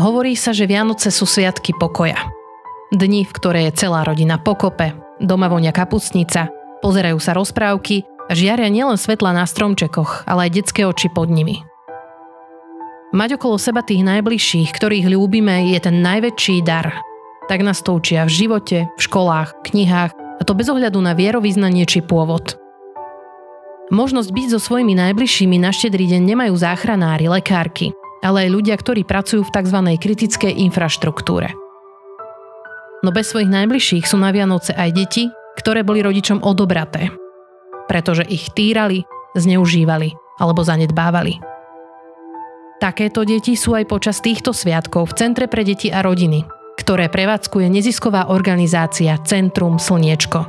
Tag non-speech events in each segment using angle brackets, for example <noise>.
Hovorí sa, že Vianoce sú sviatky pokoja. Dni, v ktoré je celá rodina pokope, doma vonia kapustnica, pozerajú sa rozprávky a žiaria nielen svetla na stromčekoch, ale aj detské oči pod nimi. Mať okolo seba tých najbližších, ktorých ľúbime, je ten najväčší dar. Tak nás to učia v živote, v školách, knihách a to bez ohľadu na vierovýznanie či pôvod. Možnosť byť so svojimi najbližšími na štedrý deň nemajú záchranári, lekárky, ale aj ľudia, ktorí pracujú v tzv. kritickej infraštruktúre. No bez svojich najbližších sú na Vianoce aj deti, ktoré boli rodičom odobraté, pretože ich týrali, zneužívali alebo zanedbávali. Takéto deti sú aj počas týchto sviatkov v Centre pre deti a rodiny, ktoré prevádzkuje nezisková organizácia Centrum Slniečko.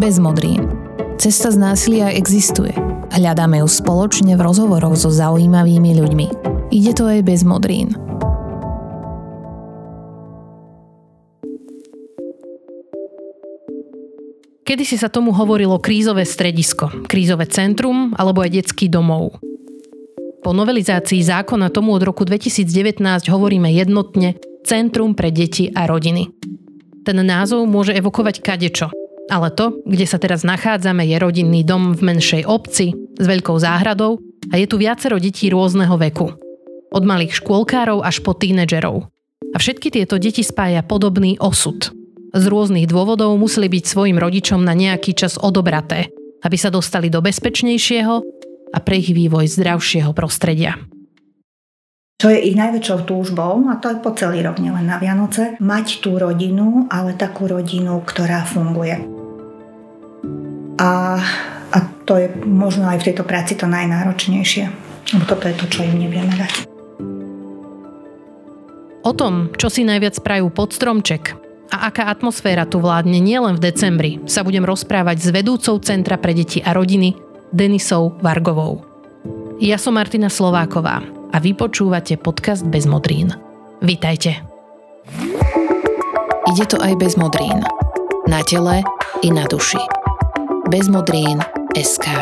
Bez modrín. Cesta z násilia existuje – Hľadáme ju spoločne v rozhovoroch so zaujímavými ľuďmi. Ide to aj bez modrín. Kedy si sa tomu hovorilo krízové stredisko, krízové centrum alebo aj detský domov. Po novelizácii zákona tomu od roku 2019 hovoríme jednotne Centrum pre deti a rodiny. Ten názov môže evokovať kadečo, ale to, kde sa teraz nachádzame, je rodinný dom v menšej obci s veľkou záhradou a je tu viacero detí rôzneho veku. Od malých škôlkárov až po tínedžerov. A všetky tieto deti spája podobný osud. Z rôznych dôvodov museli byť svojim rodičom na nejaký čas odobraté, aby sa dostali do bezpečnejšieho a pre ich vývoj zdravšieho prostredia. Čo je ich najväčšou túžbou, a to je po celý rok, nielen na Vianoce, mať tú rodinu, ale takú rodinu, ktorá funguje. A, a to je možno aj v tejto práci to najnáročnejšie. Lebo toto je to, čo im nevieme dať. O tom, čo si najviac prajú pod stromček a aká atmosféra tu vládne nielen v decembri, sa budem rozprávať s vedúcou Centra pre deti a rodiny Denisou Vargovou. Ja som Martina Slováková a vy počúvate podcast Bez modrín. Vítajte. Ide to aj bez modrín. Na tele i na duši bezmodrín SK.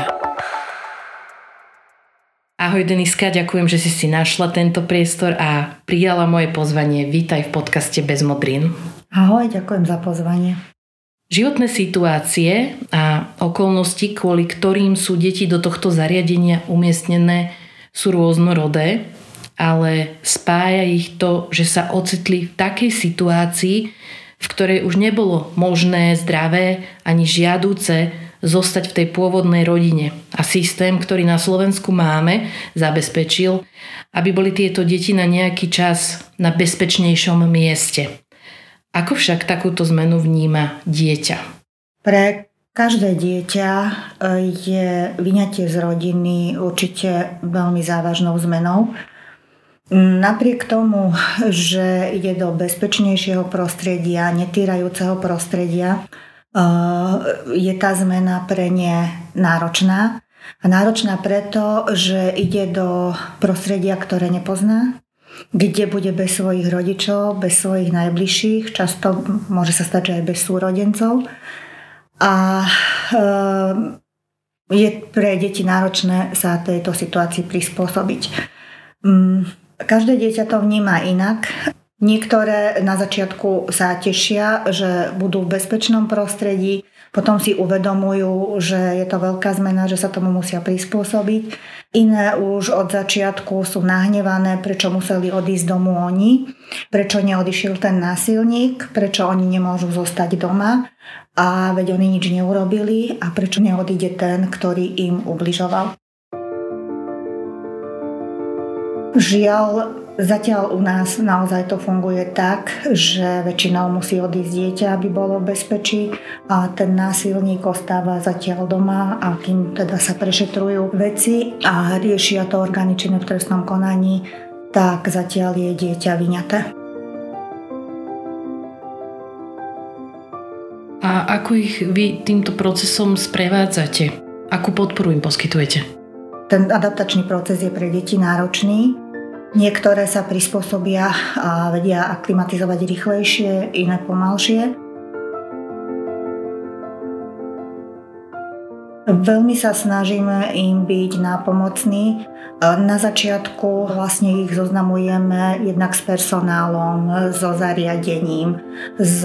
Ahoj Deniska, ďakujem, že si si našla tento priestor a prijala moje pozvanie. Vítaj v podcaste Bez modrín. Ahoj, ďakujem za pozvanie. Životné situácie a okolnosti, kvôli ktorým sú deti do tohto zariadenia umiestnené, sú rôznorodé, ale spája ich to, že sa ocitli v takej situácii, v ktorej už nebolo možné, zdravé ani žiadúce zostať v tej pôvodnej rodine. A systém, ktorý na Slovensku máme, zabezpečil, aby boli tieto deti na nejaký čas na bezpečnejšom mieste. Ako však takúto zmenu vníma dieťa? Pre každé dieťa e, je vyňatie z rodiny určite veľmi závažnou zmenou. Napriek tomu, že ide do bezpečnejšieho prostredia, netýrajúceho prostredia, je tá zmena pre ne náročná. Náročná preto, že ide do prostredia, ktoré nepozná, kde bude bez svojich rodičov, bez svojich najbližších, často môže sa stať, že aj bez súrodencov. A je pre deti náročné sa tejto situácii prispôsobiť. Mm, každé dieťa to vníma inak. Niektoré na začiatku sa tešia, že budú v bezpečnom prostredí, potom si uvedomujú, že je to veľká zmena, že sa tomu musia prispôsobiť. Iné už od začiatku sú nahnevané, prečo museli odísť domu oni, prečo neodišiel ten násilník, prečo oni nemôžu zostať doma a veď oni nič neurobili a prečo neodíde ten, ktorý im ubližoval. Žiaľ, Zatiaľ u nás naozaj to funguje tak, že väčšinou musí odísť dieťa, aby bolo v bezpečí a ten násilník ostáva zatiaľ doma a kým teda sa prešetrujú veci a riešia to orgány činné v trestnom konaní, tak zatiaľ je dieťa vyňaté. A ako ich vy týmto procesom sprevádzate? Akú podporu im poskytujete? Ten adaptačný proces je pre deti náročný, Niektoré sa prispôsobia a vedia aklimatizovať rýchlejšie, iné pomalšie. Veľmi sa snažíme im byť nápomocní. Na začiatku vlastne ich zoznamujeme jednak s personálom, so zariadením, s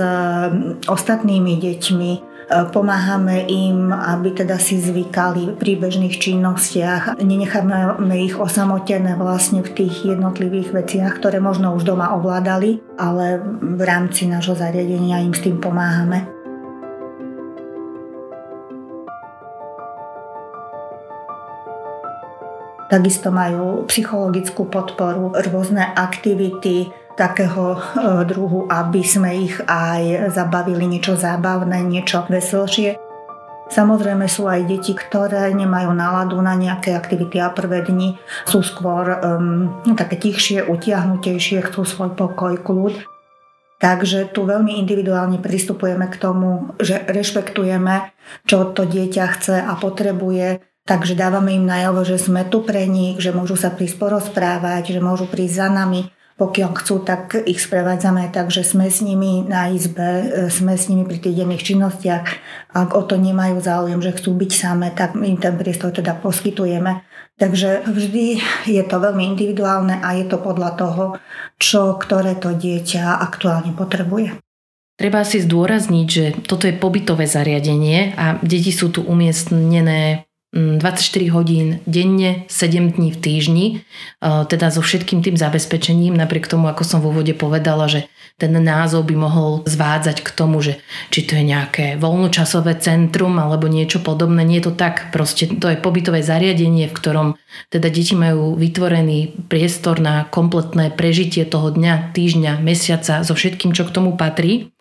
ostatnými deťmi. Pomáhame im, aby teda si zvykali pri bežných činnostiach. Nenecháme ich osamotené vlastne v tých jednotlivých veciach, ktoré možno už doma ovládali, ale v rámci nášho zariadenia im s tým pomáhame. Takisto majú psychologickú podporu, rôzne aktivity takého e, druhu, aby sme ich aj zabavili niečo zábavné, niečo veselšie. Samozrejme sú aj deti, ktoré nemajú náladu na nejaké aktivity a prvé dni sú skôr um, také tichšie, utiahnutejšie, chcú svoj pokoj, kľud. Takže tu veľmi individuálne pristupujeme k tomu, že rešpektujeme, čo to dieťa chce a potrebuje, Takže dávame im najavo, že sme tu pre nich, že môžu sa prísť porozprávať, že môžu prísť za nami. Pokiaľ chcú, tak ich sprevádzame, takže sme s nimi na izbe, e, sme s nimi pri tých činnostiach. Ak o to nemajú záujem, že chcú byť same, tak im ten priestor teda poskytujeme. Takže vždy je to veľmi individuálne a je to podľa toho, čo ktoré to dieťa aktuálne potrebuje. Treba si zdôrazniť, že toto je pobytové zariadenie a deti sú tu umiestnené 24 hodín denne, 7 dní v týždni, e, teda so všetkým tým zabezpečením, napriek tomu, ako som v úvode povedala, že ten názov by mohol zvádzať k tomu, že či to je nejaké voľnočasové centrum alebo niečo podobné. Nie je to tak, proste to je pobytové zariadenie, v ktorom teda deti majú vytvorený priestor na kompletné prežitie toho dňa, týždňa, mesiaca so všetkým, čo k tomu patrí.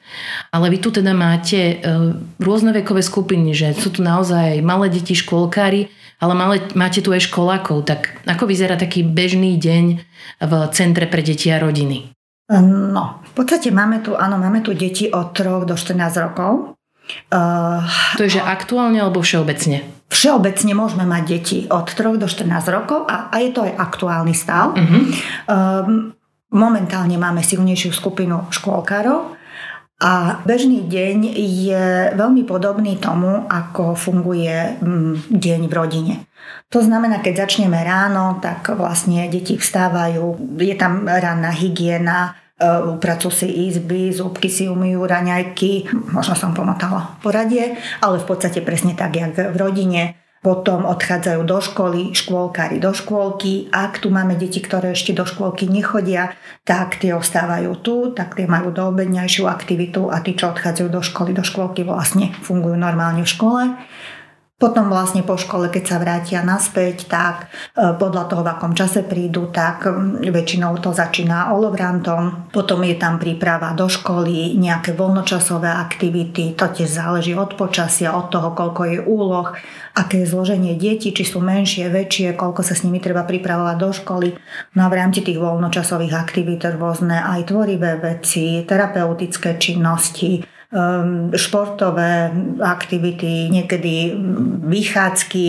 Ale vy tu teda máte e, rôzne vekové skupiny, že sú tu naozaj malé deti, škôlkári, ale malé, máte tu aj školákov. Tak ako vyzerá taký bežný deň v Centre pre deti a rodiny? No, v podstate máme tu, áno, máme tu deti od 3 do 14 rokov. Uh, to je, že aktuálne alebo všeobecne? Všeobecne môžeme mať deti od 3 do 14 rokov a, a je to aj aktuálny stav. Uh-huh. Um, momentálne máme silnejšiu skupinu škôlkárov, a bežný deň je veľmi podobný tomu, ako funguje mm, deň v rodine. To znamená, keď začneme ráno, tak vlastne deti vstávajú, je tam ranná hygiena, e, upracujú si izby, zúbky si umýjú, raňajky, možno som pomotala poradie, ale v podstate presne tak, jak v rodine potom odchádzajú do školy, škôlkári do škôlky. Ak tu máme deti, ktoré ešte do škôlky nechodia, tak tie ostávajú tu, tak tie majú doobedňajšiu aktivitu a tí, čo odchádzajú do školy, do škôlky vlastne fungujú normálne v škole. Potom vlastne po škole, keď sa vrátia naspäť, tak e, podľa toho, v akom čase prídu, tak väčšinou to začína olovrantom. Potom je tam príprava do školy, nejaké voľnočasové aktivity, to tiež záleží od počasia, od toho, koľko je úloh, aké je zloženie detí, či sú menšie, väčšie, koľko sa s nimi treba pripravovať do školy. No a v rámci tých voľnočasových aktivít rôzne aj tvorivé veci, terapeutické činnosti, športové aktivity, niekedy vychádzky,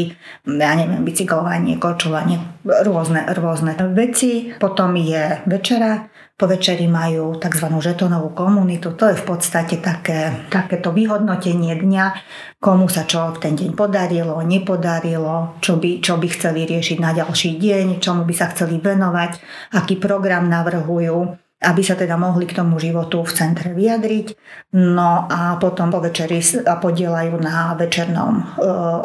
ja neviem, bicyklovanie, kočovanie, rôzne, rôzne veci. Potom je večera, po večeri majú tzv. žetonovú komunitu. To je v podstate také, takéto vyhodnotenie dňa, komu sa čo v ten deň podarilo, nepodarilo, čo by, čo by chceli riešiť na ďalší deň, čomu by sa chceli venovať, aký program navrhujú aby sa teda mohli k tomu životu v centre vyjadriť. No a potom po večeri podielajú na večernom e,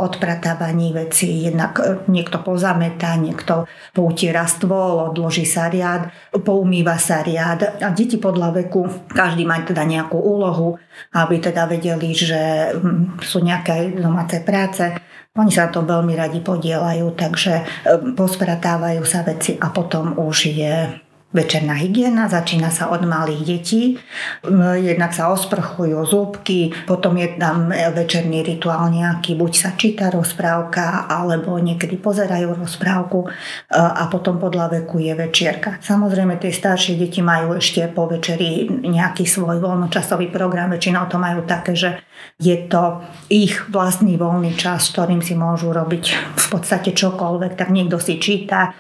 odpratávaní veci. Jednak e, niekto pozametá, niekto poutiera stôl, odloží sa riad, poumýva sa riad. A deti podľa veku, každý má teda nejakú úlohu, aby teda vedeli, že hm, sú nejaké domáce práce. Oni sa na to veľmi radi podielajú, takže e, pospratávajú sa veci a potom už je večerná hygiena, začína sa od malých detí. Jednak sa osprchujú zúbky, potom je tam večerný rituál nejaký, buď sa číta rozprávka, alebo niekedy pozerajú rozprávku a potom podľa veku je večierka. Samozrejme, tie staršie deti majú ešte po večeri nejaký svoj voľnočasový program, väčšinou to majú také, že je to ich vlastný voľný čas, ktorým si môžu robiť v podstate čokoľvek. Tak niekto si číta,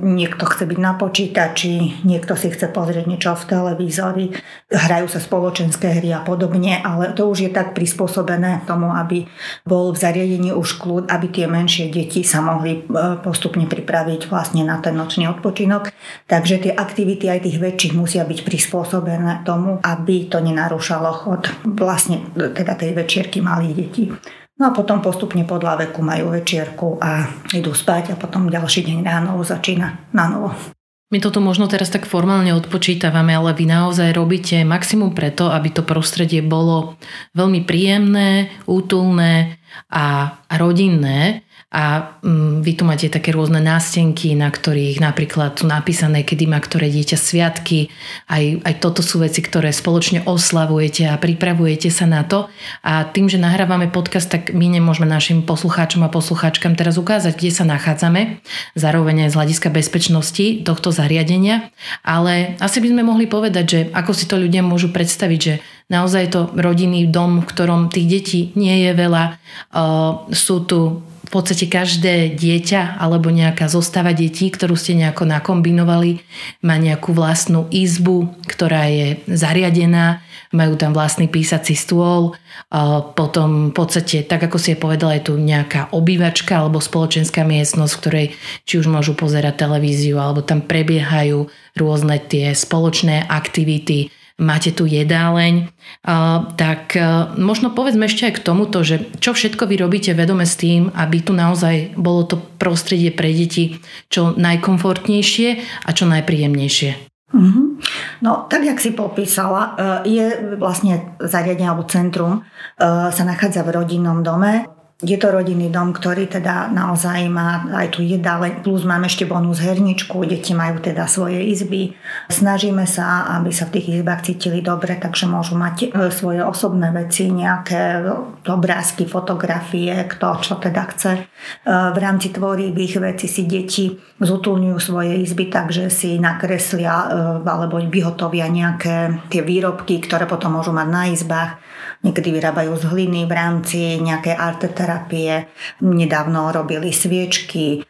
niekto chce byť na počítači, počítači, niekto si chce pozrieť niečo v televízori, hrajú sa spoločenské hry a podobne, ale to už je tak prispôsobené tomu, aby bol v zariadení už kľud, aby tie menšie deti sa mohli e, postupne pripraviť vlastne na ten nočný odpočinok. Takže tie aktivity aj tých väčších musia byť prispôsobené tomu, aby to nenarúšalo chod vlastne teda tej večierky malých detí. No a potom postupne podľa veku majú večierku a idú spať a potom ďalší deň ráno začína na novo. My toto možno teraz tak formálne odpočítavame, ale vy naozaj robíte maximum preto, aby to prostredie bolo veľmi príjemné, útulné a rodinné a mm, vy tu máte také rôzne nástenky, na ktorých napríklad sú napísané, kedy má ktoré dieťa sviatky. Aj, aj toto sú veci, ktoré spoločne oslavujete a pripravujete sa na to. A tým, že nahrávame podcast, tak my nemôžeme našim poslucháčom a poslucháčkam teraz ukázať, kde sa nachádzame, zároveň aj z hľadiska bezpečnosti tohto zariadenia. Ale asi by sme mohli povedať, že ako si to ľudia môžu predstaviť, že naozaj to rodinný dom, v ktorom tých detí nie je veľa. Sú tu v podstate každé dieťa alebo nejaká zostava detí, ktorú ste nejako nakombinovali, má nejakú vlastnú izbu, ktorá je zariadená, majú tam vlastný písací stôl, potom v podstate, tak ako si je povedala, je tu nejaká obývačka alebo spoločenská miestnosť, v ktorej či už môžu pozerať televíziu alebo tam prebiehajú rôzne tie spoločné aktivity, máte tu jedáleň, tak možno povedzme ešte aj k tomuto, že čo všetko vy robíte vedome s tým, aby tu naozaj bolo to prostredie pre deti čo najkomfortnejšie a čo najpríjemnejšie. Mm-hmm. No, tak, jak si popísala, e, je vlastne zariadenie alebo centrum, sa nachádza v rodinnom dome je to rodinný dom, ktorý teda naozaj má aj tu jedáleň, plus máme ešte bonus herničku, deti majú teda svoje izby. Snažíme sa, aby sa v tých izbách cítili dobre, takže môžu mať e, svoje osobné veci, nejaké obrázky, fotografie, kto čo teda chce. E, v rámci tvorivých vecí si deti zutulňujú svoje izby, takže si nakreslia e, alebo vyhotovia nejaké tie výrobky, ktoré potom môžu mať na izbách Niekedy vyrábajú z hliny v rámci nejakej arteterapie. Nedávno robili sviečky,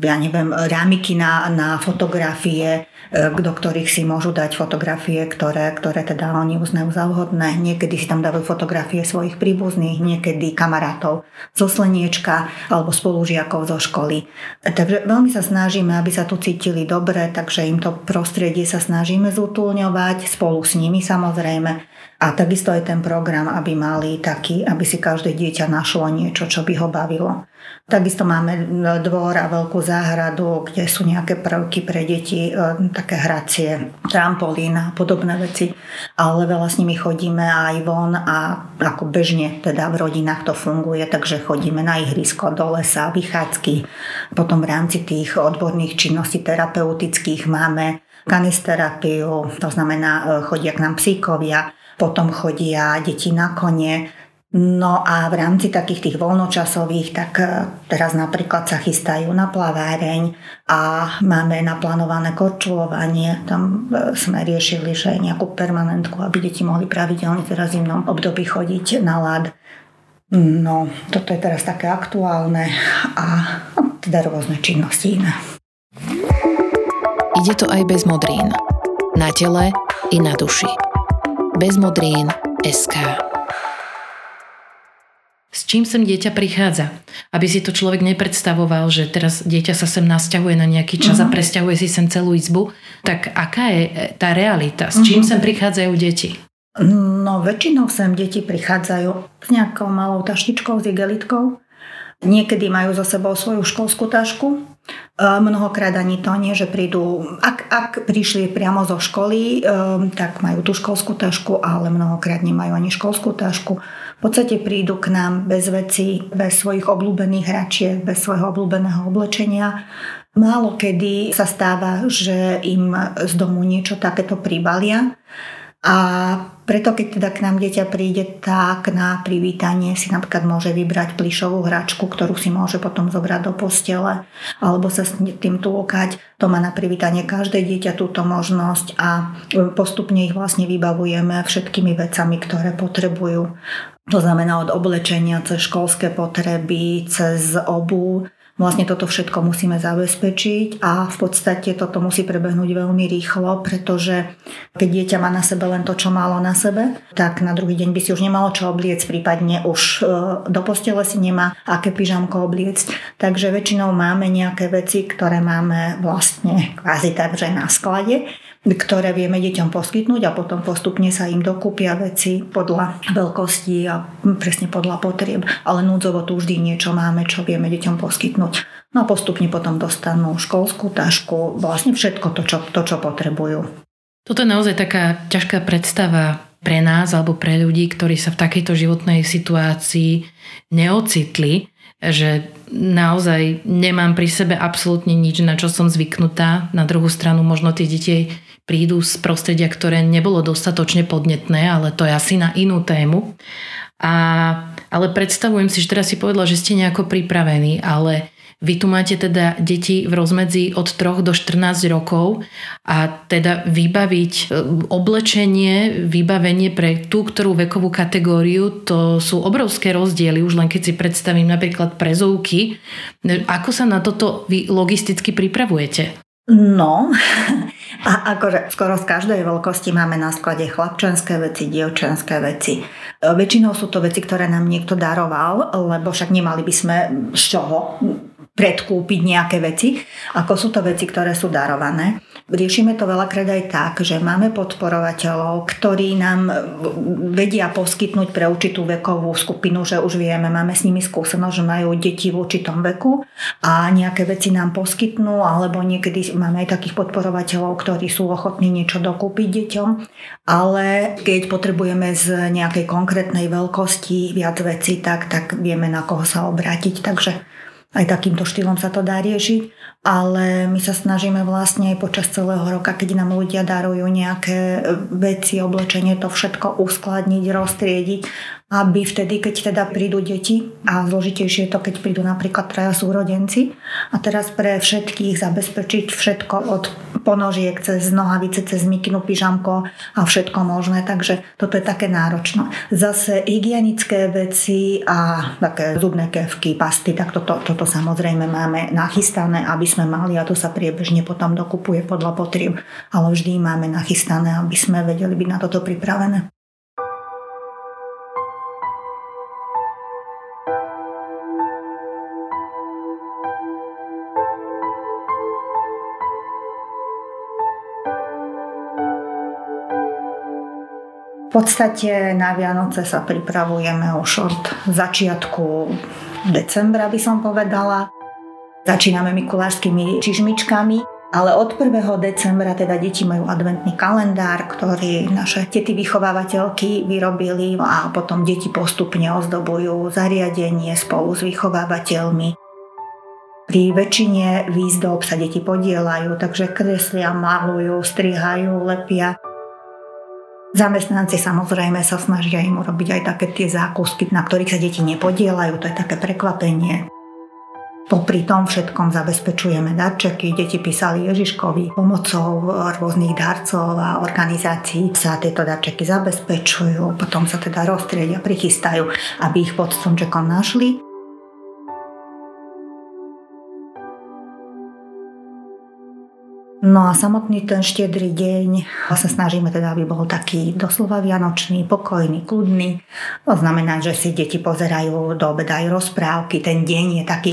ja neviem, rámiky na, na fotografie, ehm, do ktorých si môžu dať fotografie, ktoré, ktoré teda oni uznajú za vhodné. Niekedy si tam dávajú fotografie svojich príbuzných, niekedy kamarátov zo slniečka alebo spolužiakov zo školy. Takže veľmi sa snažíme, aby sa tu cítili dobre, takže im to prostredie sa snažíme zútulňovať, spolu s nimi samozrejme. A takisto aj ten program, aby mali taký, aby si každé dieťa našlo niečo, čo by ho bavilo. Takisto máme dvor a veľkú záhradu, kde sú nejaké prvky pre deti, e, také hracie, trampolín a podobné veci. Ale veľa s nimi chodíme aj von a ako bežne teda v rodinách to funguje, takže chodíme na ihrisko, do lesa, vychádzky. Potom v rámci tých odborných činností terapeutických máme kanisterapiu, to znamená e, chodia k nám psíkovia, potom chodia deti na kone. No a v rámci takých tých voľnočasových, tak e, teraz napríklad sa chystajú na plaváreň a máme naplánované korčulovanie. Tam e, sme riešili, že nejakú permanentku, aby deti mohli pravidelne teraz v zimnom období chodiť na lad. No, toto je teraz také aktuálne a no, <laughs> teda rôzne činnosti iné. Ide to aj bez modrín. Na tele i na duši bezmodrín SK. S čím sem dieťa prichádza? Aby si to človek nepredstavoval, že teraz dieťa sa sem nasťahuje na nejaký čas uh-huh. a mhm. presťahuje si sem celú izbu. Tak aká je e, tá realita? S čím uh-huh. sem prichádzajú deti? No väčšinou sem deti prichádzajú s nejakou malou taštičkou, s igelitkou. Niekedy majú so sebou svoju školskú tašku, Mnohokrát ani to nie, že prídu, ak, ak prišli priamo zo školy, tak majú tú školskú tašku, ale mnohokrát nemajú ani školskú tašku. V podstate prídu k nám bez veci, bez svojich obľúbených hračiek, bez svojho obľúbeného oblečenia. Málo kedy sa stáva, že im z domu niečo takéto pribalia. A preto, keď teda k nám dieťa príde, tak na privítanie si napríklad môže vybrať plišovú hračku, ktorú si môže potom zobrať do postele, alebo sa s tým túkať. To má na privítanie každé dieťa túto možnosť a postupne ich vlastne vybavujeme všetkými vecami, ktoré potrebujú. To znamená od oblečenia cez školské potreby, cez obu, Vlastne toto všetko musíme zabezpečiť a v podstate toto musí prebehnúť veľmi rýchlo, pretože keď dieťa má na sebe len to, čo malo na sebe, tak na druhý deň by si už nemalo čo obliec, prípadne už e, do postele si nemá aké pyžamko obliecť. Takže väčšinou máme nejaké veci, ktoré máme vlastne kvázi takže na sklade ktoré vieme deťom poskytnúť a potom postupne sa im dokúpia veci podľa veľkosti a presne podľa potrieb. Ale núdzovo tu vždy niečo máme, čo vieme deťom poskytnúť. No a postupne potom dostanú školskú tašku, vlastne všetko to, čo, to, čo potrebujú. Toto je naozaj taká ťažká predstava pre nás alebo pre ľudí, ktorí sa v takejto životnej situácii neocitli, že naozaj nemám pri sebe absolútne nič, na čo som zvyknutá. Na druhú stranu možno tie deti prídu z prostredia, ktoré nebolo dostatočne podnetné, ale to je asi na inú tému. A, ale predstavujem si, že teraz si povedala, že ste nejako pripravení, ale vy tu máte teda deti v rozmedzi od 3 do 14 rokov a teda vybaviť e, oblečenie, vybavenie pre tú, ktorú vekovú kategóriu, to sú obrovské rozdiely, už len keď si predstavím napríklad prezovky. Ako sa na toto vy logisticky pripravujete? No, <laughs> a akože skoro z každej veľkosti máme na sklade chlapčenské veci, dievčenské veci. Väčšinou sú to veci, ktoré nám niekto daroval, lebo však nemali by sme z čoho predkúpiť nejaké veci, ako sú to veci, ktoré sú darované. Riešime to veľakrát aj tak, že máme podporovateľov, ktorí nám vedia poskytnúť pre určitú vekovú skupinu, že už vieme, máme s nimi skúsenosť, že majú deti v určitom veku a nejaké veci nám poskytnú, alebo niekedy máme aj takých podporovateľov, ktorí sú ochotní niečo dokúpiť deťom, ale keď potrebujeme z nejakej konkrétnej veľkosti viac vecí, tak, tak vieme na koho sa obrátiť. Takže aj takýmto štýlom sa to dá riešiť, ale my sa snažíme vlastne aj počas celého roka, keď nám ľudia darujú nejaké veci, oblečenie, to všetko uskladniť, roztriediť aby vtedy, keď teda prídu deti, a zložitejšie je to, keď prídu napríklad traja súrodenci, a teraz pre všetkých zabezpečiť všetko od ponožiek cez nohavice, cez mikinu, pyžamko a všetko možné, takže toto je také náročné. Zase hygienické veci a také zubné kevky, pasty, tak toto, toto samozrejme máme nachystané, aby sme mali a to sa priebežne potom dokupuje podľa potrieb, ale vždy máme nachystané, aby sme vedeli byť na toto pripravené. V podstate na Vianoce sa pripravujeme už od začiatku decembra, by som povedala. Začíname mikulášskými čižmičkami, ale od 1. decembra teda deti majú adventný kalendár, ktorý naše tety vychovávateľky vyrobili a potom deti postupne ozdobujú zariadenie spolu s vychovávateľmi. Pri väčšine výzdob sa deti podielajú, takže kreslia, malujú, strihajú, lepia. Zamestnanci samozrejme sa snažia im urobiť aj také tie zákusky, na ktorých sa deti nepodielajú, to je také prekvapenie. Popri tom všetkom zabezpečujeme darčeky, deti písali Ježiškovi pomocou rôznych darcov a organizácií sa tieto darčeky zabezpečujú, potom sa teda roztriedia, prichystajú, aby ich pod stromčekom našli No a samotný ten štedrý deň sa snažíme teda, aby bol taký doslova vianočný, pokojný, kľudný. To znamená, že si deti pozerajú do obeda aj rozprávky, ten deň je taký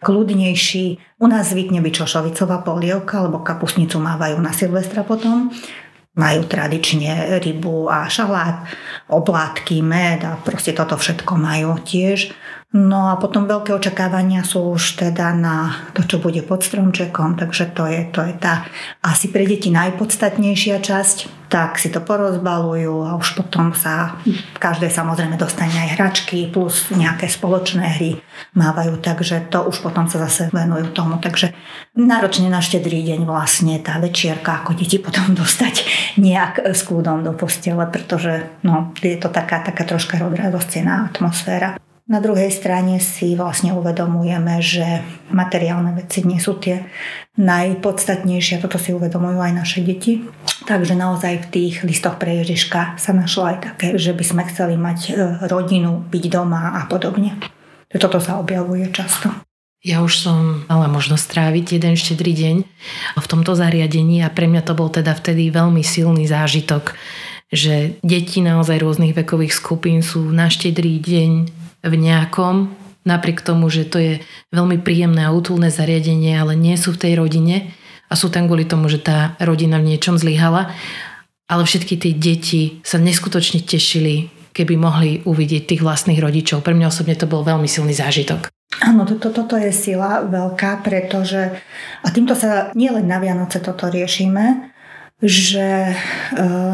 kľudnejší. U nás zvykne byť čošovicová polievka, lebo kapusnicu mávajú na Silvestra potom. Majú tradične rybu a šalát, oplátky, med a proste toto všetko majú tiež. No a potom veľké očakávania sú už teda na to, čo bude pod stromčekom, takže to je, to je tá asi pre deti najpodstatnejšia časť. Tak si to porozbalujú a už potom sa každé samozrejme dostane aj hračky plus nejaké spoločné hry mávajú, takže to už potom sa zase venujú tomu. Takže náročne na štedrý deň vlastne tá večierka, ako deti potom <laughs> dostať nejak s kľudom do postele, pretože no, je to taká, taká troška rozradostená atmosféra. Na druhej strane si vlastne uvedomujeme, že materiálne veci nie sú tie najpodstatnejšie, toto si uvedomujú aj naše deti. Takže naozaj v tých listoch pre Ježiška sa našlo aj také, že by sme chceli mať e, rodinu, byť doma a podobne. Toto sa objavuje často. Ja už som mala možnosť stráviť jeden štedrý deň v tomto zariadení a pre mňa to bol teda vtedy veľmi silný zážitok, že deti naozaj rôznych vekových skupín sú na štedrý deň v nejakom, napriek tomu, že to je veľmi príjemné a útulné zariadenie, ale nie sú v tej rodine a sú tam kvôli tomu, že tá rodina v niečom zlyhala. Ale všetky tie deti sa neskutočne tešili, keby mohli uvidieť tých vlastných rodičov. Pre mňa osobne to bol veľmi silný zážitok. Áno, to, toto je sila veľká, pretože a týmto sa nielen na Vianoce toto riešime, že e,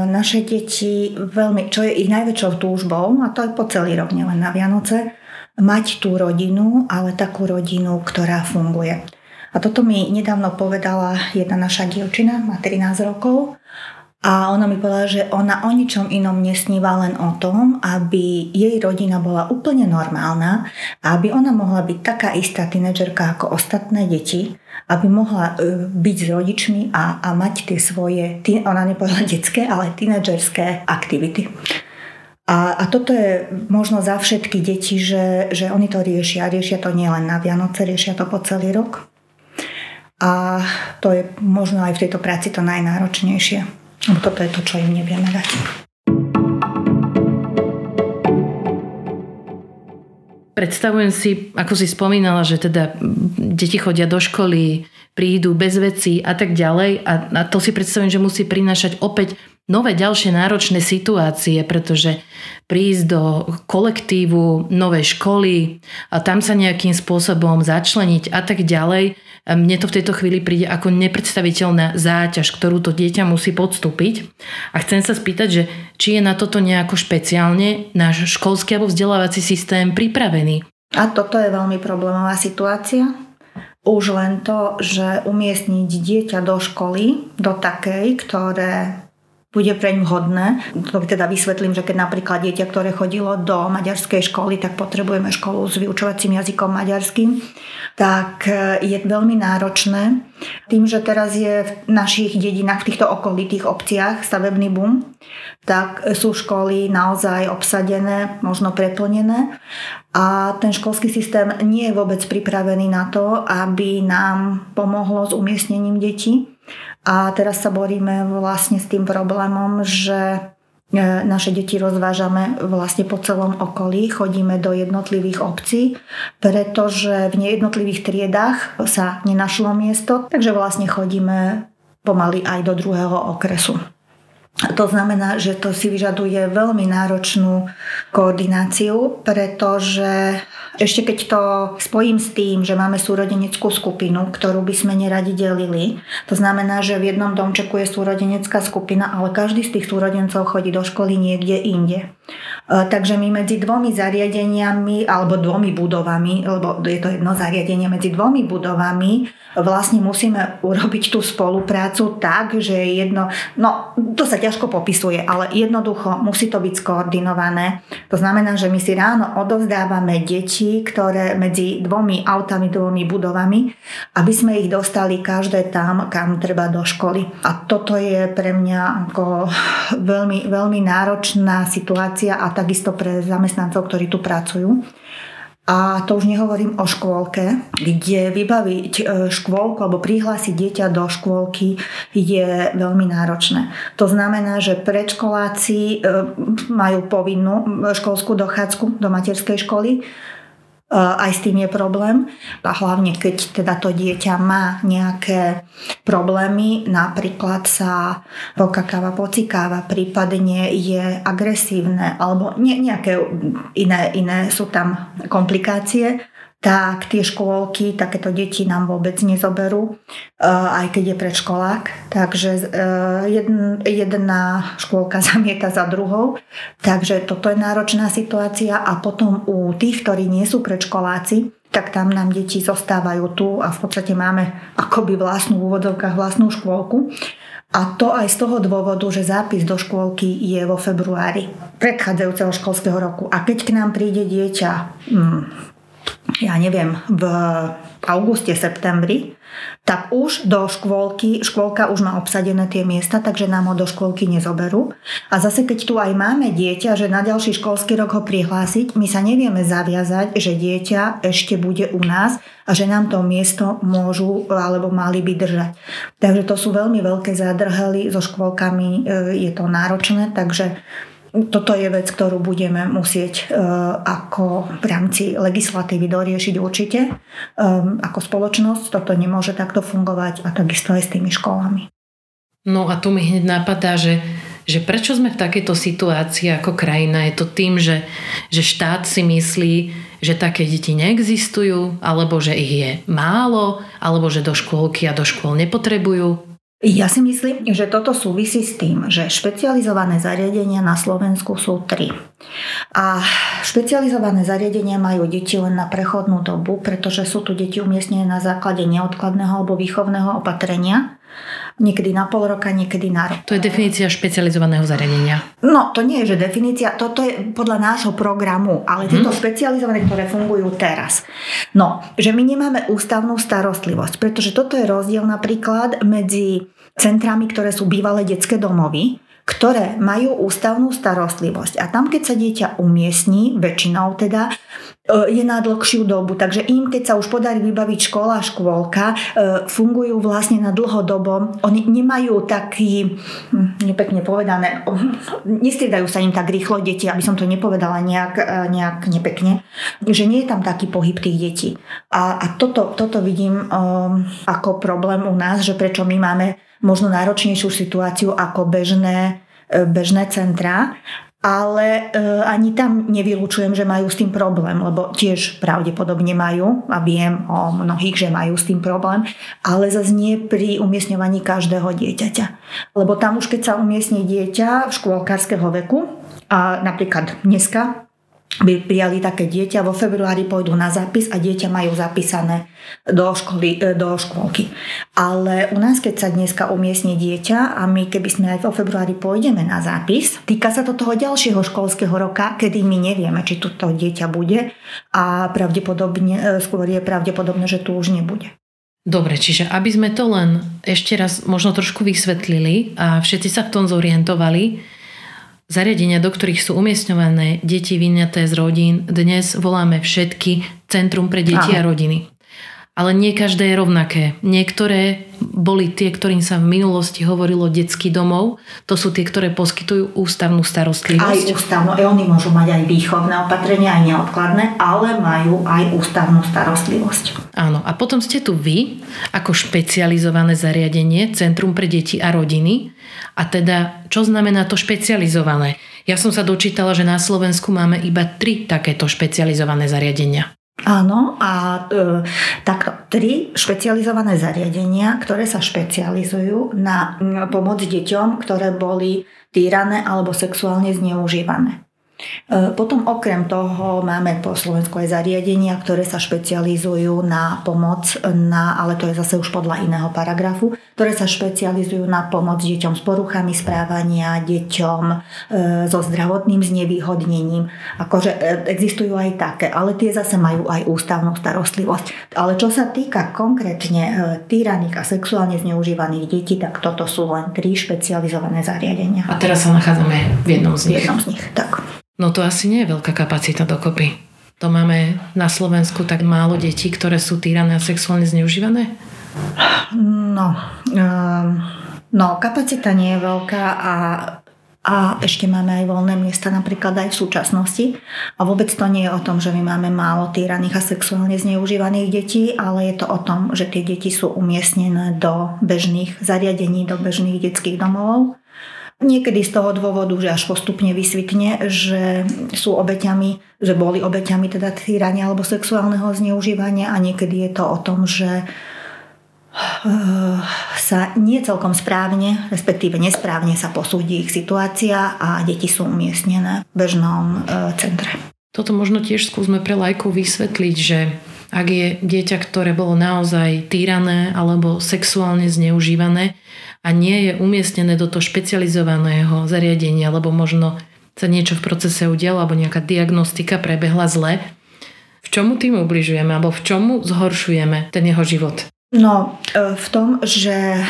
naše deti veľmi, čo je ich najväčšou túžbou, a to je po celý rok, nielen na Vianoce, mať tú rodinu, ale takú rodinu, ktorá funguje. A toto mi nedávno povedala jedna naša dievčina, má 13 rokov, a ona mi povedala, že ona o ničom inom nesníva len o tom, aby jej rodina bola úplne normálna a aby ona mohla byť taká istá tínedžerka ako ostatné deti, aby mohla e, byť s rodičmi a, a mať tie svoje, ona nepovedala detské, ale tínedžerské aktivity. A, a toto je možno za všetky deti, že, že oni to riešia. Riešia to nielen na Vianoce, riešia to po celý rok. A to je možno aj v tejto práci to najnáročnejšie. No toto je to, čo im nevieme dať. Predstavujem si, ako si spomínala, že teda deti chodia do školy, prídu bez veci a tak ďalej a, a to si predstavujem, že musí prinášať opäť nové ďalšie náročné situácie, pretože prísť do kolektívu novej školy a tam sa nejakým spôsobom začleniť a tak ďalej, mne to v tejto chvíli príde ako nepredstaviteľná záťaž, ktorú to dieťa musí podstúpiť. A chcem sa spýtať, že či je na toto nejako špeciálne náš školský alebo vzdelávací systém pripravený. A toto je veľmi problémová situácia. Už len to, že umiestniť dieťa do školy, do takej, ktoré bude preň vhodné. To teda vysvetlím, že keď napríklad dieťa, ktoré chodilo do maďarskej školy, tak potrebujeme školu s vyučovacím jazykom maďarským, tak e, je veľmi náročné. Tým, že teraz je v našich dedinách, v týchto okolitých obciach stavebný boom, tak sú školy naozaj obsadené, možno preplnené a ten školský systém nie je vôbec pripravený na to, aby nám pomohlo s umiestnením detí. A teraz sa boríme vlastne s tým problémom, že e, naše deti rozvážame vlastne po celom okolí, chodíme do jednotlivých obcí, pretože v nejednotlivých triedách sa nenašlo miesto, takže vlastne chodíme pomaly aj do druhého okresu. To znamená, že to si vyžaduje veľmi náročnú koordináciu, pretože ešte keď to spojím s tým, že máme súrodeneckú skupinu, ktorú by sme neradi delili, to znamená, že v jednom domčeku je súrodenecká skupina, ale každý z tých súrodencov chodí do školy niekde inde. E, takže my medzi dvomi zariadeniami alebo dvomi budovami, lebo je to jedno zariadenie medzi dvomi budovami, vlastne musíme urobiť tú spoluprácu tak, že jedno, no to sa ťažko popisuje, ale jednoducho musí to byť skoordinované. To znamená, že my si ráno odovzdávame deti, ktoré medzi dvomi autami, dvomi budovami, aby sme ich dostali každé tam, kam treba do školy. A toto je pre mňa ako veľmi, veľmi náročná situácia a takisto pre zamestnancov, ktorí tu pracujú. A to už nehovorím o škôlke, kde vybaviť e, škôlku alebo prihlásiť dieťa do škôlky je veľmi náročné. To znamená, že predškoláci e, majú povinnú školskú dochádzku do materskej školy, aj s tým je problém. A hlavne, keď teda to dieťa má nejaké problémy, napríklad sa pokakáva, pocikáva, prípadne je agresívne, alebo nejaké iné, iné sú tam komplikácie, tak tie škôlky takéto deti nám vôbec nezoberú, eh, aj keď je predškolák. Takže eh, jedna škôlka <laughs> zamieta za druhou. Takže toto je náročná situácia a potom u tých, ktorí nie sú predškoláci, tak tam nám deti zostávajú tu a v podstate máme akoby vlastnú v úvodzovkách vlastnú škôlku. A to aj z toho dôvodu, že zápis do škôlky je vo februári predchádzajúceho školského roku. A keď k nám príde dieťa hmm, ja neviem, v auguste, septembri, tak už do škôlky, škôlka už má obsadené tie miesta, takže nám ho do škôlky nezoberú. A zase keď tu aj máme dieťa, že na ďalší školský rok ho prihlásiť, my sa nevieme zaviazať, že dieťa ešte bude u nás a že nám to miesto môžu alebo mali by držať. Takže to sú veľmi veľké zádrhely, so škôlkami e, je to náročné, takže toto je vec, ktorú budeme musieť e, ako v rámci legislatívy doriešiť určite. E, ako spoločnosť toto nemôže takto fungovať a takisto aj s tými školami. No a tu mi hneď napadá, že, že prečo sme v takejto situácii ako krajina? Je to tým, že, že štát si myslí, že také deti neexistujú, alebo že ich je málo, alebo že do škôlky a do škôl nepotrebujú? Ja si myslím, že toto súvisí s tým, že špecializované zariadenia na Slovensku sú tri. A špecializované zariadenia majú deti len na prechodnú dobu, pretože sú tu deti umiestnené na základe neodkladného alebo výchovného opatrenia niekedy na pol roka, niekedy na rok. To je definícia špecializovaného zariadenia. No, to nie je, že definícia, toto je podľa nášho programu, ale hmm. tieto špecializované, ktoré fungujú teraz. No, že my nemáme ústavnú starostlivosť, pretože toto je rozdiel napríklad medzi centrami, ktoré sú bývalé detské domovy, ktoré majú ústavnú starostlivosť. A tam, keď sa dieťa umiestní, väčšinou teda, je na dlhšiu dobu. Takže im, keď sa už podarí vybaviť škola škôlka, e, fungujú vlastne na dlhodobom. Oni nemajú taký, hm, nepekne povedané, <laughs> nestriedajú sa im tak rýchlo deti, aby som to nepovedala nejak, e, nejak nepekne, že nie je tam taký pohyb tých detí. A, a toto, toto vidím um, ako problém u nás, že prečo my máme možno náročnejšiu situáciu ako bežné, e, bežné centrá, ale e, ani tam nevylučujem, že majú s tým problém, lebo tiež pravdepodobne majú a viem o mnohých, že majú s tým problém, ale zase nie pri umiestňovaní každého dieťaťa. Lebo tam už keď sa umiestní dieťa v škôlkarského veku, a napríklad dneska by prijali také dieťa, vo februári pôjdu na zápis a dieťa majú zapísané do, školy, e, do škôlky. Ale u nás, keď sa dneska umiestni dieťa a my keby sme aj vo februári pôjdeme na zápis, týka sa to toho ďalšieho školského roka, kedy my nevieme, či tu to dieťa bude a pravdepodobne, e, skôr je pravdepodobné, že tu už nebude. Dobre, čiže aby sme to len ešte raz možno trošku vysvetlili a všetci sa v tom zorientovali, Zariadenia, do ktorých sú umiestňované deti vyňaté z rodín, dnes voláme všetky Centrum pre deti Aha. a rodiny. Ale nie každé je rovnaké. Niektoré boli tie, ktorým sa v minulosti hovorilo detský domov. To sú tie, ktoré poskytujú ústavnú starostlivosť. Aj ústavnú. E, oni môžu mať aj výchovné opatrenia, aj neodkladné, ale majú aj ústavnú starostlivosť. Áno. A potom ste tu vy, ako špecializované zariadenie, Centrum pre deti a rodiny. A teda, čo znamená to špecializované? Ja som sa dočítala, že na Slovensku máme iba tri takéto špecializované zariadenia. Áno, a e, takto tri špecializované zariadenia, ktoré sa špecializujú na pomoc deťom, ktoré boli týrané alebo sexuálne zneužívané. E, potom okrem toho máme po Slovensku aj zariadenia, ktoré sa špecializujú na pomoc, na, ale to je zase už podľa iného paragrafu, ktoré sa špecializujú na pomoc deťom s poruchami správania, deťom e, so zdravotným znevýhodnením. Akože e, existujú aj také, ale tie zase majú aj ústavnú starostlivosť. Ale čo sa týka konkrétne e, týraných a sexuálne zneužívaných detí, tak toto sú len tri špecializované zariadenia. A teraz sa nachádzame v jednom z nich. V jednom z nich, tak. No to asi nie je veľká kapacita dokopy. To máme na Slovensku tak málo detí, ktoré sú týrané a sexuálne zneužívané? No, um, no kapacita nie je veľká a a ešte máme aj voľné miesta napríklad aj v súčasnosti. A vôbec to nie je o tom, že my máme málo týraných a sexuálne zneužívaných detí, ale je to o tom, že tie deti sú umiestnené do bežných zariadení, do bežných detských domov Niekedy z toho dôvodu, že až postupne vysvitne, že sú obeťami, že boli obeťami teda týrania alebo sexuálneho zneužívania a niekedy je to o tom, že eh, sa nie celkom správne, respektíve nesprávne sa posúdi ich situácia a deti sú umiestnené v bežnom eh, centre. Toto možno tiež skúsme pre lajkov vysvetliť, že ak je dieťa, ktoré bolo naozaj týrané alebo sexuálne zneužívané, a nie je umiestnené do toho špecializovaného zariadenia, lebo možno sa niečo v procese udialo alebo nejaká diagnostika prebehla zle. V čomu tým ubližujeme alebo v čomu zhoršujeme ten jeho život? No, e, v tom, že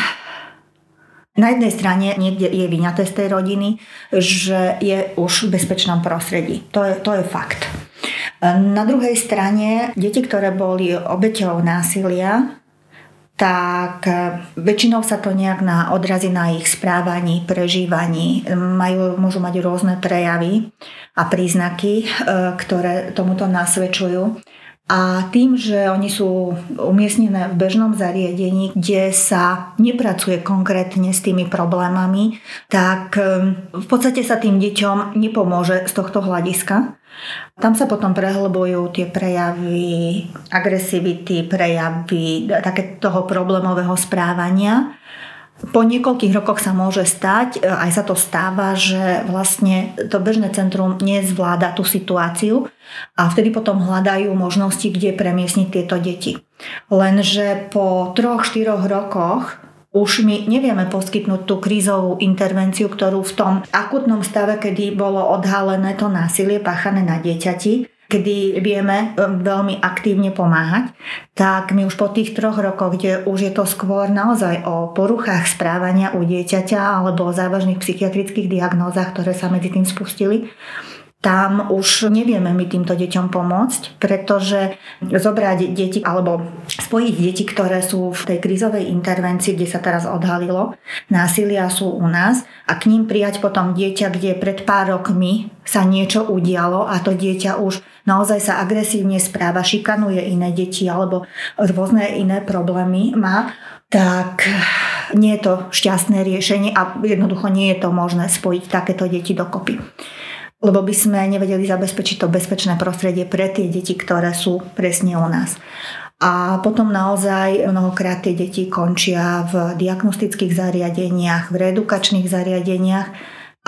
na jednej strane niekde je vyňaté z tej rodiny, že je už v bezpečnom prostredí. To je, to je fakt. E, na druhej strane, deti, ktoré boli obeťou násilia, tak e, väčšinou sa to nejak na odrazí na ich správaní, prežívaní. Majú, môžu mať rôzne prejavy a príznaky, ktoré tomuto nasvedčujú. A tým, že oni sú umiestnené v bežnom zariadení, kde sa nepracuje konkrétne s tými problémami, tak ehm, v podstate sa tým deťom nepomôže z tohto hľadiska. Tam sa potom prehlbujú tie prejavy agresivity, prejavy také toho problémového správania po niekoľkých rokoch sa môže stať, e, aj sa to stáva, že vlastne to bežné centrum nezvláda tú situáciu a vtedy potom hľadajú možnosti, kde premiesniť tieto deti. Lenže po troch, štyroch rokoch už my nevieme poskytnúť tú krízovú intervenciu, ktorú v tom akutnom stave, kedy bolo odhalené to násilie páchané na dieťati, kedy vieme e, veľmi aktívne pomáhať, tak my už po tých troch rokoch, kde už je to skôr naozaj o poruchách správania u dieťaťa alebo o závažných psychiatrických diagnózach, ktoré sa medzi tým spustili, tam už nevieme my týmto deťom pomôcť, pretože zobrať deti alebo spojiť deti, ktoré sú v tej krízovej intervencii, kde sa teraz odhalilo, násilia sú u nás a k ním prijať potom dieťa, kde pred pár rokmi sa niečo udialo a to dieťa už naozaj sa agresívne správa, šikanuje iné deti alebo rôzne iné problémy má, tak nie je to šťastné riešenie a jednoducho nie je to možné spojiť takéto deti dokopy lebo by sme nevedeli zabezpečiť to bezpečné prostredie pre tie deti, ktoré sú presne u nás. A potom naozaj mnohokrát tie deti končia v diagnostických zariadeniach, v reedukačných zariadeniach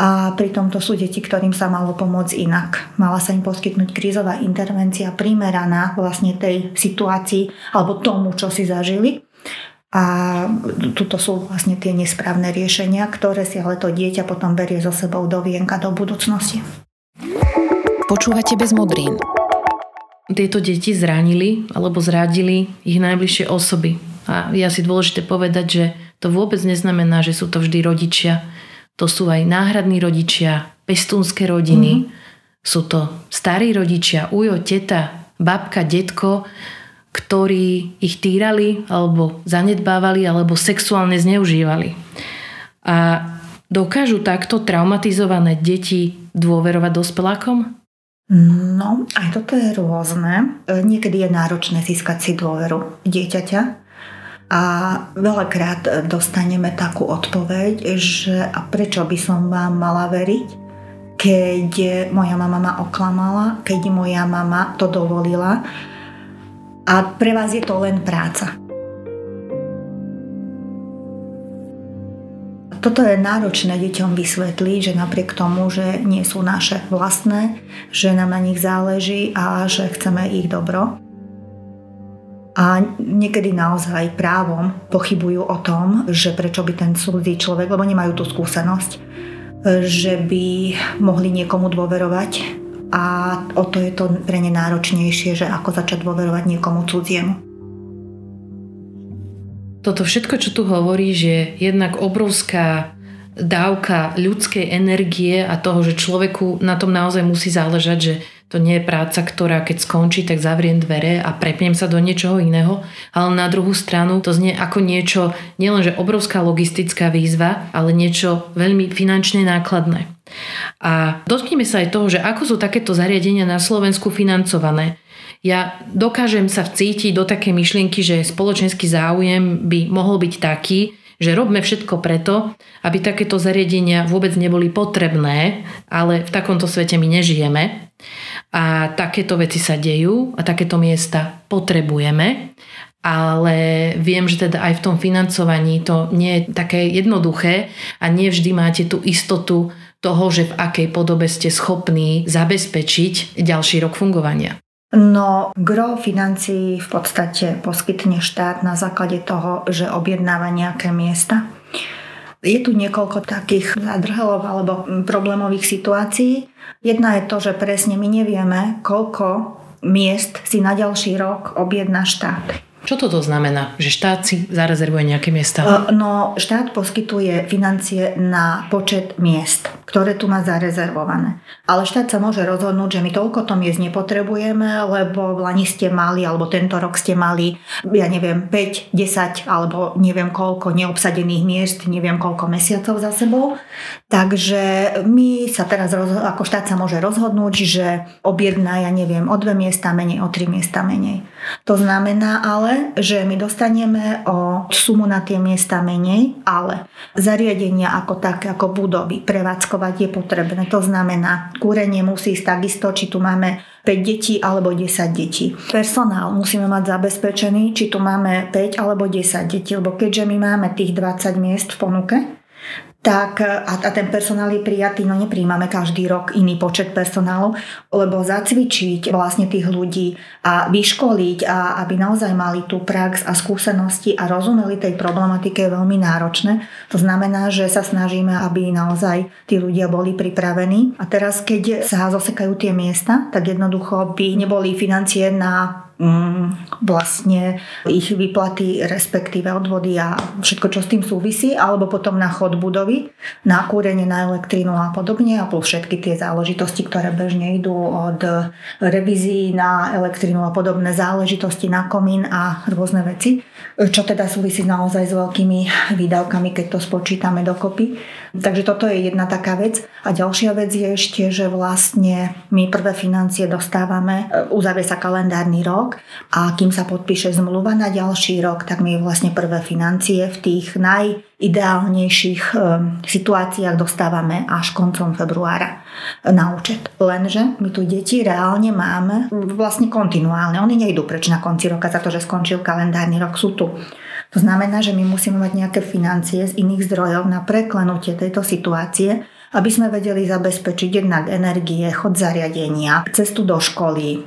a pritom to sú deti, ktorým sa malo pomôcť inak. Mala sa im poskytnúť krízová intervencia primeraná vlastne tej situácii alebo tomu, čo si zažili. A tuto sú vlastne tie nesprávne riešenia, ktoré si ale to dieťa potom berie so sebou do vienka do budúcnosti. Počúvate bez modrín. Tieto deti zranili alebo zradili ich najbližšie osoby. A je asi dôležité povedať, že to vôbec neznamená, že sú to vždy rodičia. To sú aj náhradní rodičia, pestúnske rodiny. Mm-hmm. Sú to starí rodičia, ujo, teta, babka, detko, ktorí ich týrali alebo zanedbávali alebo sexuálne zneužívali. A dokážu takto traumatizované deti dôverovať dospelákom? No, aj toto je rôzne. Niekedy je náročné získať si dôveru dieťaťa a veľakrát dostaneme takú odpoveď, že a prečo by som vám mala veriť, keď moja mama ma oklamala, keď moja mama to dovolila a pre vás je to len práca. Toto je náročné deťom vysvetliť, že napriek tomu, že nie sú naše vlastné, že nám na nich záleží a že chceme ich dobro. A niekedy naozaj právom pochybujú o tom, že prečo by ten cudzí človek, lebo nemajú tú skúsenosť, že by mohli niekomu dôverovať a o to je to pre ne náročnejšie, že ako začať dôverovať niekomu cudziemu. Toto všetko, čo tu hovoríš, je jednak obrovská dávka ľudskej energie a toho, že človeku na tom naozaj musí záležať, že to nie je práca, ktorá keď skončí, tak zavriem dvere a prepnem sa do niečoho iného. Ale na druhú stranu to znie ako niečo, nielenže obrovská logistická výzva, ale niečo veľmi finančne nákladné. A dotkneme sa aj toho, že ako sú takéto zariadenia na Slovensku financované. Ja dokážem sa vcítiť do také myšlienky, že spoločenský záujem by mohol byť taký, že robme všetko preto, aby takéto zariadenia vôbec neboli potrebné, ale v takomto svete my nežijeme a takéto veci sa dejú a takéto miesta potrebujeme, ale viem, že teda aj v tom financovaní to nie je také jednoduché a nie vždy máte tú istotu toho, že v akej podobe ste schopní zabezpečiť ďalší rok fungovania. No, gro financií v podstate poskytne štát na základe toho, že objednáva nejaké miesta. Je tu niekoľko takých zadrhelov alebo problémových situácií. Jedna je to, že presne my nevieme, koľko miest si na ďalší rok objedná štát. Čo toto znamená? Že štát si zarezervuje nejaké miesta? E, no, štát poskytuje financie na počet miest, ktoré tu má zarezervované. Ale štát sa môže rozhodnúť, že my toľko to miest nepotrebujeme, lebo v Lani ste mali, alebo tento rok ste mali, ja neviem, 5, 10, alebo neviem koľko neobsadených miest, neviem koľko mesiacov za sebou. Takže my sa teraz, ako štát sa môže rozhodnúť, že objedná, ja neviem, o dve miesta menej, o tri miesta menej. To znamená ale, že my dostaneme o sumu na tie miesta menej, ale zariadenia ako také, ako budovy, prevádzkovať je potrebné. To znamená, kúrenie musí ísť takisto, či tu máme 5 detí alebo 10 detí. Personál musíme mať zabezpečený, či tu máme 5 alebo 10 detí, lebo keďže my máme tých 20 miest v ponuke, tak a, a ten personál je prijatý, no nepríjmame každý rok iný počet personálu, lebo zacvičiť vlastne tých ľudí a vyškoliť a aby naozaj mali tú prax a skúsenosti a rozumeli tej problematike je veľmi náročné. To znamená, že sa snažíme, aby naozaj tí ľudia boli pripravení. A teraz, keď sa zosekajú tie miesta, tak jednoducho by neboli financie na vlastne ich výplaty, respektíve odvody a všetko, čo s tým súvisí, alebo potom na chod budovy, na kúrenie, na elektrínu a podobne, a plus všetky tie záležitosti, ktoré bežne idú od revízií na elektrínu a podobné záležitosti na komín a rôzne veci, čo teda súvisí naozaj s veľkými výdavkami, keď to spočítame dokopy. Takže toto je jedna taká vec. A ďalšia vec je ešte, že vlastne my prvé financie dostávame, e, uzavie sa kalendárny rok a kým sa podpíše zmluva na ďalší rok, tak my vlastne prvé financie v tých najideálnejších e, situáciách dostávame až koncom februára na účet. Lenže my tu deti reálne máme vlastne kontinuálne. Oni nejdú preč na konci roka za to, že skončil kalendárny rok, sú tu. To znamená, že my musíme mať nejaké financie z iných zdrojov na preklenutie tejto situácie, aby sme vedeli zabezpečiť jednak energie, chod zariadenia, cestu do školy,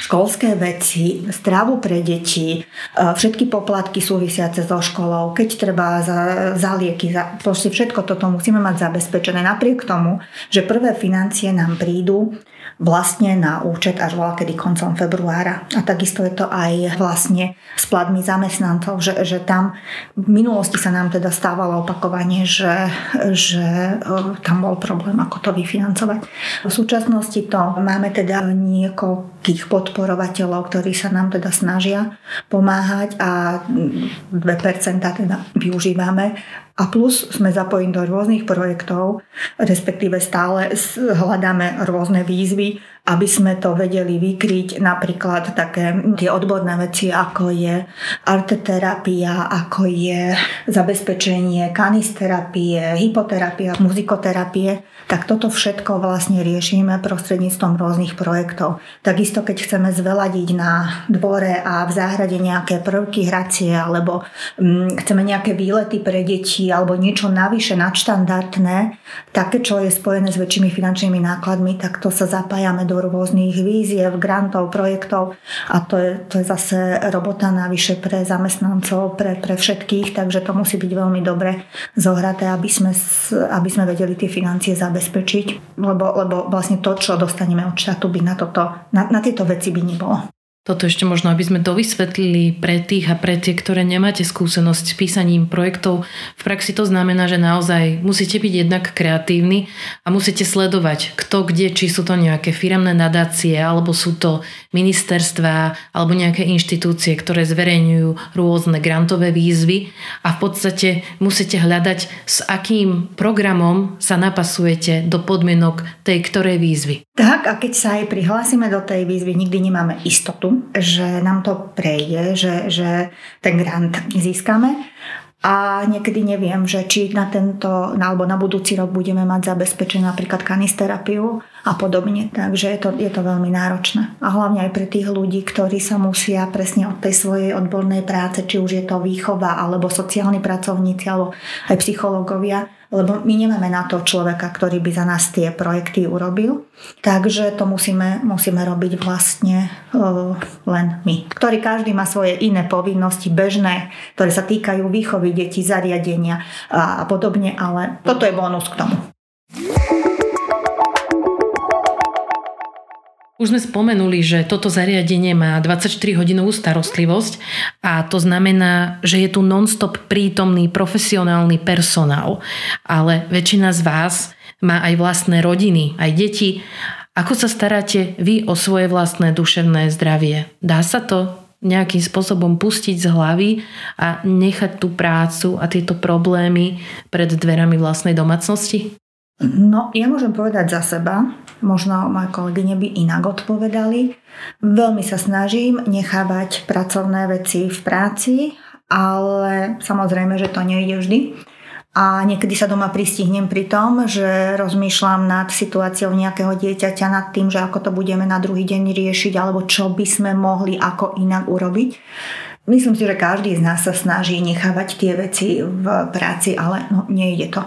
školské veci, stravu pre deti, e, všetky poplatky súvisiace so školou, keď treba za, za lieky, za, proste všetko toto musíme mať zabezpečené. Napriek tomu, že prvé financie nám prídu vlastne na účet až voľa kedy koncom februára. A takisto je to aj vlastne s platmi zamestnancov, že, že tam v minulosti sa nám teda stávalo opakovanie, že, že e, tam bol problém, ako to vyfinancovať. V súčasnosti to máme teda niekoľkých podporovateľov, ktorí sa nám teda snažia pomáhať a 2% teda využívame. A plus sme zapojení do rôznych projektov, respektíve stále hľadáme rôzne výzvy, aby sme to vedeli vykryť napríklad také tie odborné veci, ako je arteterapia, ako je zabezpečenie kanisterapie, hypoterapia, muzikoterapie, tak toto všetko vlastne riešime prostredníctvom rôznych projektov. Takisto, keď chceme zveladiť na dvore a v záhrade nejaké prvky hracie, alebo hm, chceme nejaké výlety pre deti, alebo niečo navyše nadštandardné, také, čo je spojené s väčšími finančnými nákladmi, tak to sa zapájame do rôznych víziev, grantov, projektov a to je, to je zase robota navyše pre zamestnancov, pre, pre všetkých, takže to musí byť veľmi dobre zohraté, aby sme, aby sme vedeli tie financie zabezpečiť, lebo, lebo vlastne to, čo dostaneme od štátu, by na, toto, na, na tieto veci by nebolo. Toto ešte možno, aby sme dovysvetlili pre tých a pre tie, ktoré nemáte skúsenosť s písaním projektov. V praxi to znamená, že naozaj musíte byť jednak kreatívni a musíte sledovať, kto kde, či sú to nejaké firemné nadácie, alebo sú to ministerstva, alebo nejaké inštitúcie, ktoré zverejňujú rôzne grantové výzvy a v podstate musíte hľadať, s akým programom sa napasujete do podmienok tej ktorej výzvy. Tak a keď sa aj prihlásime do tej výzvy, nikdy nemáme istotu, že nám to prejde, že, že ten grant získame. A niekedy neviem, že či na tento, alebo na budúci rok budeme mať zabezpečenú napríklad kanisterapiu a podobne. Takže je to, je to veľmi náročné. A hlavne aj pre tých ľudí, ktorí sa musia presne od tej svojej odbornej práce, či už je to výchova, alebo sociálni pracovníci, alebo aj psychológovia, lebo my nemáme na to človeka, ktorý by za nás tie projekty urobil. Takže to musíme, musíme robiť vlastne len my. Ktorý každý má svoje iné povinnosti bežné, ktoré sa týkajú výchovy detí, zariadenia a, a podobne, ale toto je bonus k tomu. Už sme spomenuli, že toto zariadenie má 24-hodinovú starostlivosť a to znamená, že je tu non-stop prítomný profesionálny personál. Ale väčšina z vás má aj vlastné rodiny, aj deti. Ako sa staráte vy o svoje vlastné duševné zdravie? Dá sa to nejakým spôsobom pustiť z hlavy a nechať tú prácu a tieto problémy pred dverami vlastnej domácnosti? No, ja môžem povedať za seba, možno moje kolegyne by inak odpovedali. Veľmi sa snažím nechávať pracovné veci v práci, ale samozrejme, že to nejde vždy. A niekedy sa doma pristihnem pri tom, že rozmýšľam nad situáciou nejakého dieťaťa, nad tým, že ako to budeme na druhý deň riešiť, alebo čo by sme mohli ako inak urobiť. Myslím si, že každý z nás sa snaží nechávať tie veci v práci, ale no, nejde to.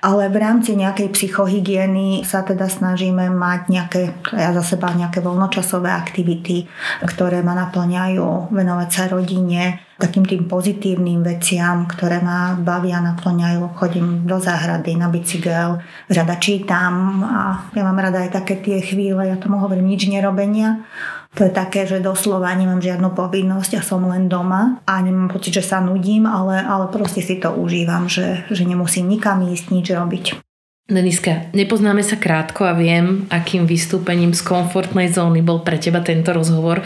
Ale v rámci nejakej psychohygieny sa teda snažíme mať nejaké, ja za seba nejaké voľnočasové aktivity, ktoré ma naplňajú, venovať sa rodine, takým tým pozitívnym veciam, ktoré ma bavia, naplňajú. Chodím do záhrady na bicykel, rada čítam a ja mám rada aj také tie chvíle, ja tomu hovorím nič nerobenia, to je také, že doslova nemám žiadnu povinnosť a som len doma a nemám pocit, že sa nudím, ale, ale proste si to užívam, že, že nemusím nikam ísť, nič robiť. Deniska, nepoznáme sa krátko a viem, akým vystúpením z komfortnej zóny bol pre teba tento rozhovor.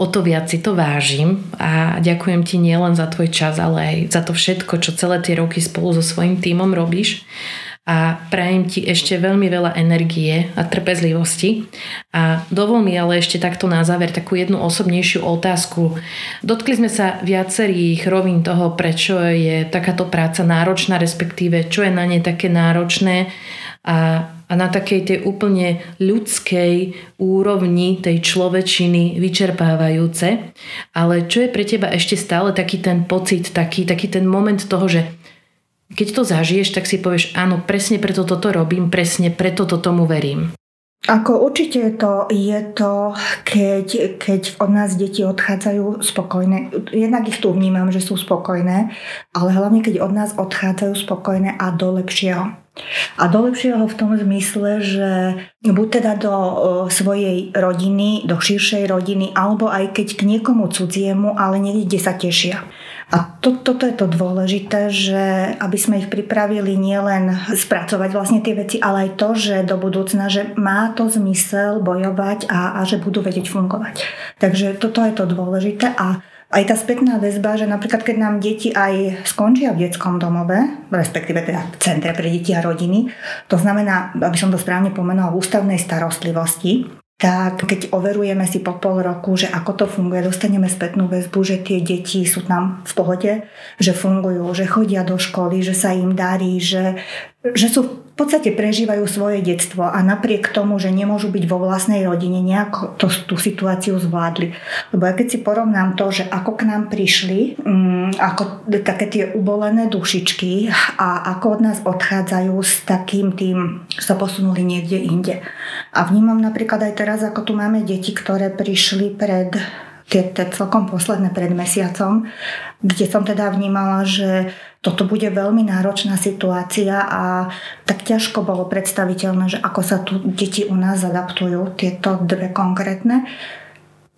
O to viac si to vážim a ďakujem ti nielen za tvoj čas, ale aj za to všetko, čo celé tie roky spolu so svojím tímom robíš a prajem ti ešte veľmi veľa energie a trpezlivosti. A dovol mi ale ešte takto na záver takú jednu osobnejšiu otázku. Dotkli sme sa viacerých rovín toho, prečo je takáto práca náročná, respektíve čo je na ne také náročné a, a na takej tej úplne ľudskej úrovni tej človečiny vyčerpávajúce. Ale čo je pre teba ešte stále taký ten pocit, taký, taký ten moment toho, že keď to zažiješ, tak si povieš, áno, presne preto toto robím, presne preto to tomu verím. Ako určite to je to, keď, keď od nás deti odchádzajú spokojné. Jednak ich tu vnímam, že sú spokojné, ale hlavne keď od nás odchádzajú spokojné a do lepšieho. A do lepšieho v tom zmysle, že buď teda do svojej rodiny, do širšej rodiny, alebo aj keď k niekomu cudziemu, ale niekde sa tešia. A to, toto je to dôležité, že aby sme ich pripravili nielen spracovať vlastne tie veci, ale aj to, že do budúcna, že má to zmysel bojovať a, a že budú vedieť fungovať. Takže toto je to dôležité a aj tá spätná väzba, že napríklad keď nám deti aj skončia v detskom domove, respektíve teda v centre pre deti a rodiny, to znamená, aby som to správne pomenoval, v ústavnej starostlivosti, tak keď overujeme si po pol roku, že ako to funguje, dostaneme spätnú väzbu, že tie deti sú tam v pohode, že fungujú, že chodia do školy, že sa im darí, že, že sú v podstate prežívajú svoje detstvo a napriek tomu, že nemôžu byť vo vlastnej rodine, nejako to, tú situáciu zvládli. Lebo ja keď si porovnám to, že ako k nám prišli, um, ako také tie ubolené dušičky a ako od nás odchádzajú s takým tým, sa posunuli niekde inde. A vnímam napríklad aj teraz, ako tu máme deti, ktoré prišli pred tie, tie celkom posledné pred mesiacom, kde som teda vnímala, že toto bude veľmi náročná situácia a tak ťažko bolo predstaviteľné, že ako sa tu deti u nás adaptujú, tieto dve konkrétne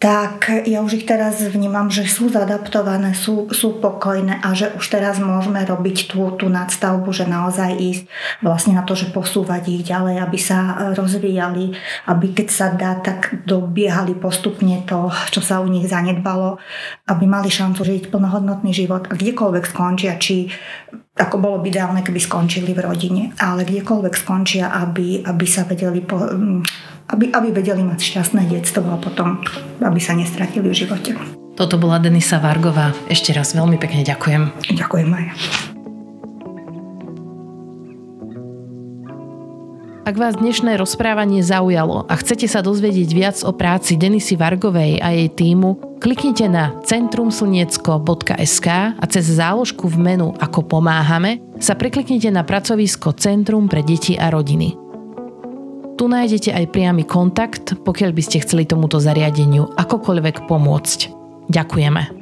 tak ja už ich teraz vnímam, že sú zadaptované, sú, sú pokojné a že už teraz môžeme robiť tú, tú nadstavbu, že naozaj ísť vlastne na to, že posúvať ich ďalej, aby sa rozvíjali, aby keď sa dá, tak dobiehali postupne to, čo sa u nich zanedbalo, aby mali šancu žiť plnohodnotný život a kdekoľvek skončia, či ako bolo by ideálne, keby skončili v rodine, ale kdekoľvek skončia, aby, aby sa vedeli po, aby, aby vedeli mať šťastné detstvo a potom, aby sa nestratili v živote. Toto bola Denisa Vargová. Ešte raz veľmi pekne ďakujem. Ďakujem aj. Ak vás dnešné rozprávanie zaujalo a chcete sa dozvedieť viac o práci Denisy Vargovej a jej týmu, kliknite na centrumslniecko.sk a cez záložku v menu Ako pomáhame sa prekliknite na pracovisko Centrum pre deti a rodiny. Tu nájdete aj priamy kontakt, pokiaľ by ste chceli tomuto zariadeniu akokoľvek pomôcť. Ďakujeme.